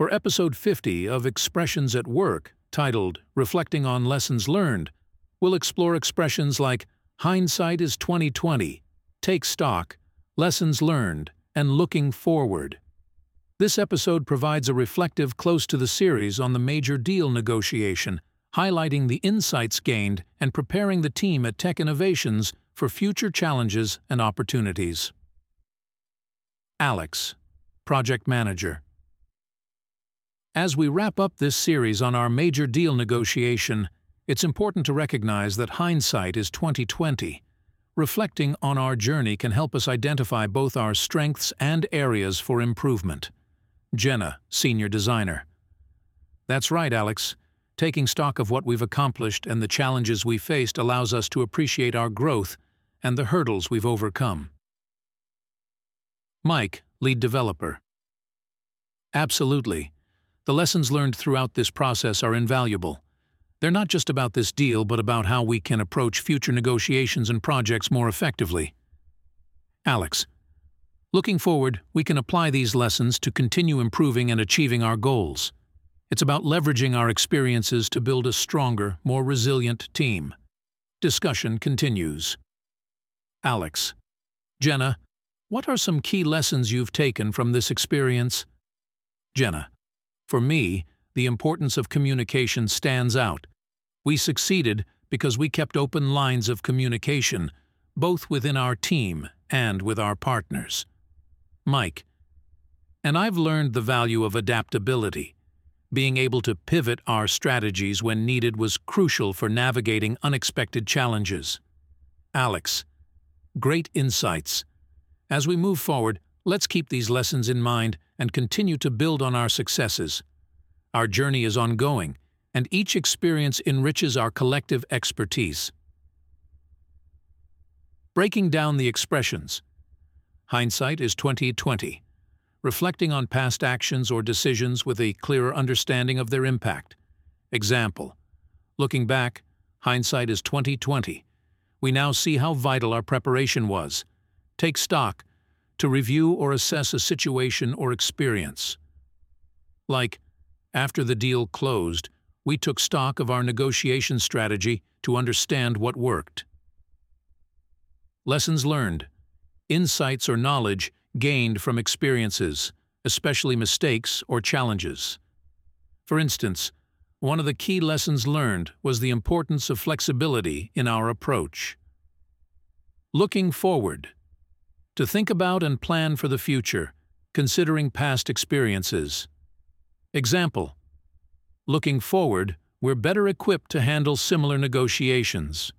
For episode 50 of Expressions at Work, titled Reflecting on Lessons Learned, we'll explore expressions like hindsight is 2020, take stock, lessons learned, and looking forward. This episode provides a reflective close to the series on the major deal negotiation, highlighting the insights gained and preparing the team at Tech Innovations for future challenges and opportunities. Alex, Project Manager. As we wrap up this series on our major deal negotiation, it's important to recognize that hindsight is 2020. Reflecting on our journey can help us identify both our strengths and areas for improvement. Jenna, Senior Designer. That's right, Alex. Taking stock of what we've accomplished and the challenges we faced allows us to appreciate our growth and the hurdles we've overcome. Mike, Lead Developer. Absolutely. The lessons learned throughout this process are invaluable. They're not just about this deal, but about how we can approach future negotiations and projects more effectively. Alex. Looking forward, we can apply these lessons to continue improving and achieving our goals. It's about leveraging our experiences to build a stronger, more resilient team. Discussion continues. Alex. Jenna, what are some key lessons you've taken from this experience? Jenna. For me, the importance of communication stands out. We succeeded because we kept open lines of communication, both within our team and with our partners. Mike. And I've learned the value of adaptability. Being able to pivot our strategies when needed was crucial for navigating unexpected challenges. Alex. Great insights. As we move forward, let's keep these lessons in mind and continue to build on our successes. Our journey is ongoing, and each experience enriches our collective expertise. Breaking down the expressions. Hindsight is 2020. Reflecting on past actions or decisions with a clearer understanding of their impact. Example. Looking back, hindsight is 2020. We now see how vital our preparation was. Take stock, to review or assess a situation or experience. Like, after the deal closed, we took stock of our negotiation strategy to understand what worked. Lessons learned. Insights or knowledge gained from experiences, especially mistakes or challenges. For instance, one of the key lessons learned was the importance of flexibility in our approach. Looking forward. To think about and plan for the future, considering past experiences. Example Looking forward, we're better equipped to handle similar negotiations.